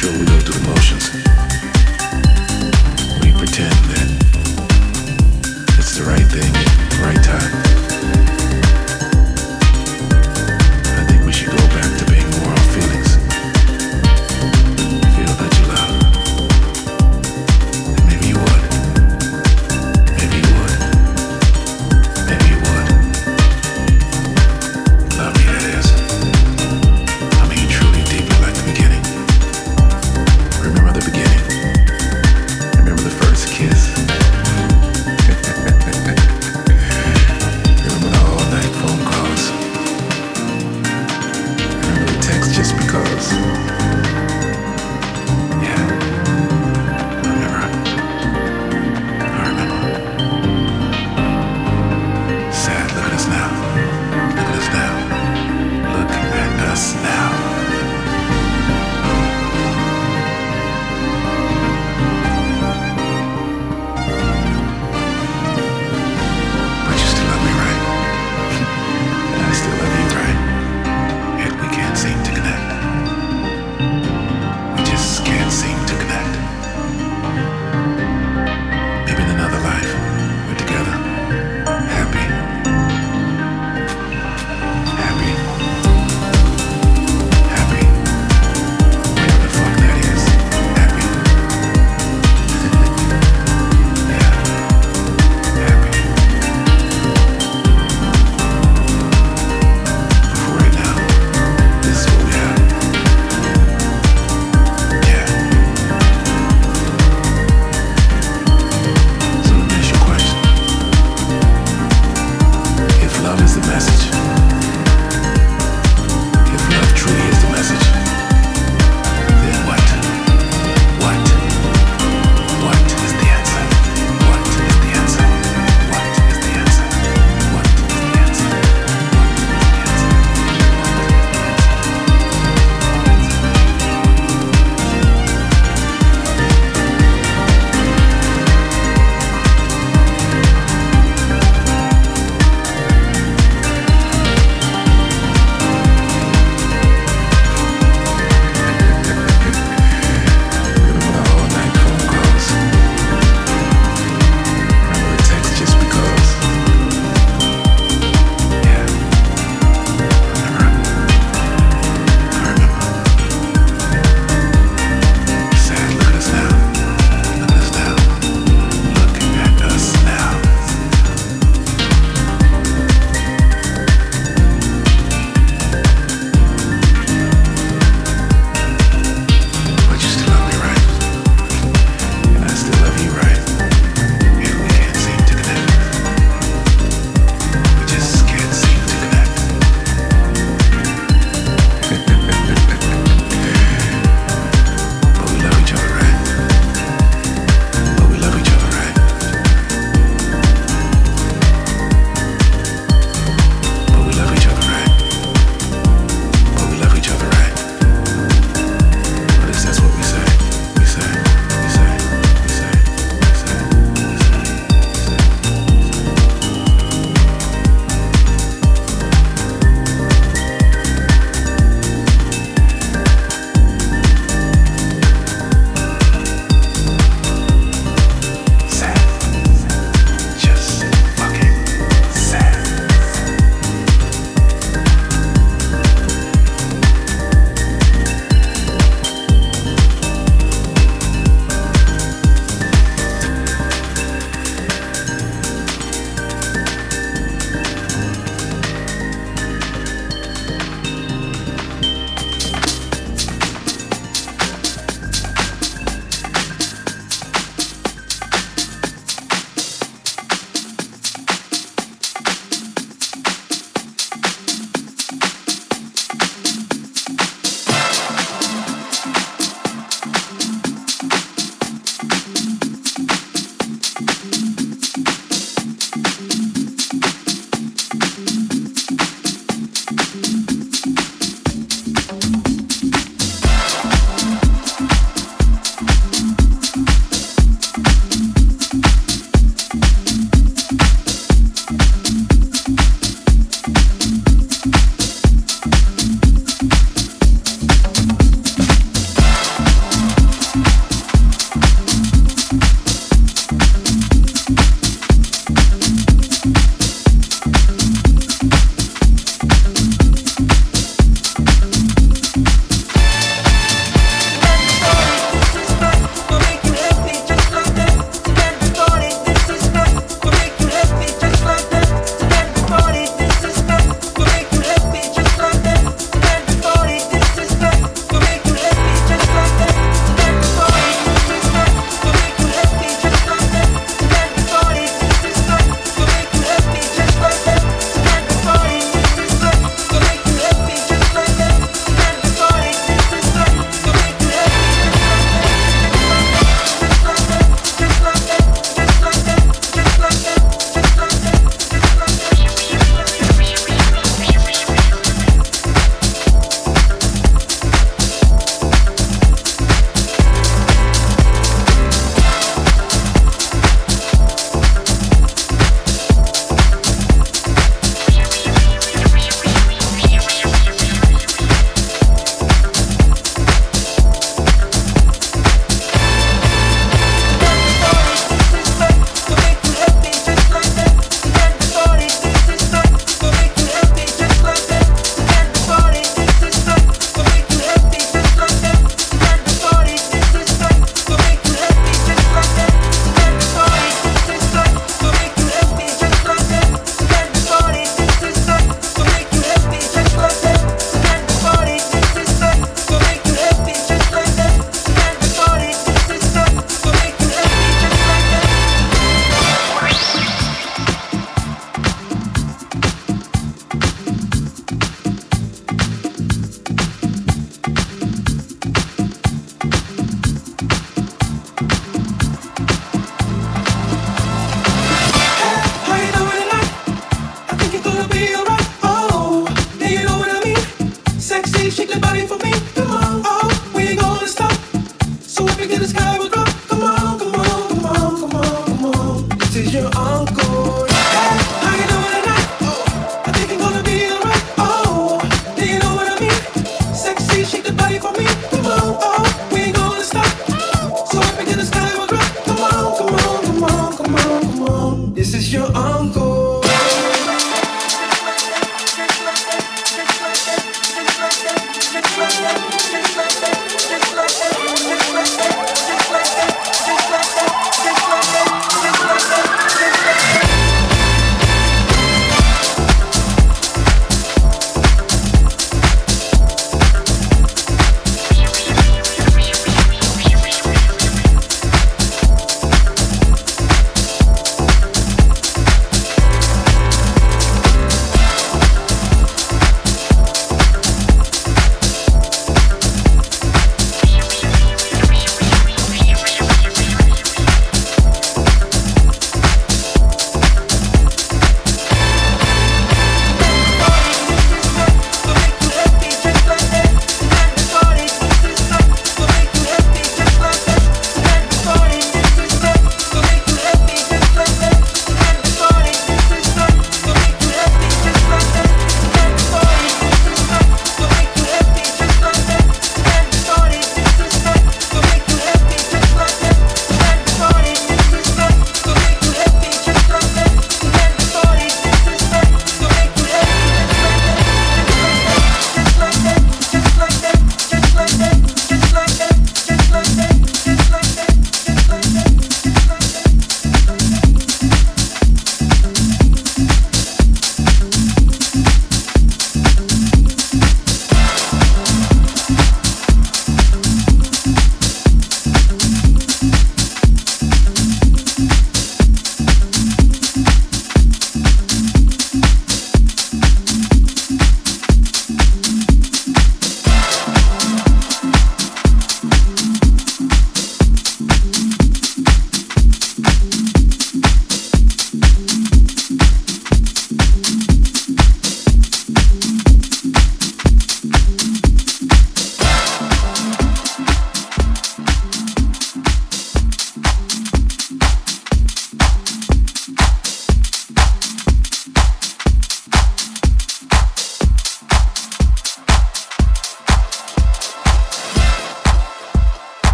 sure we go through the motions.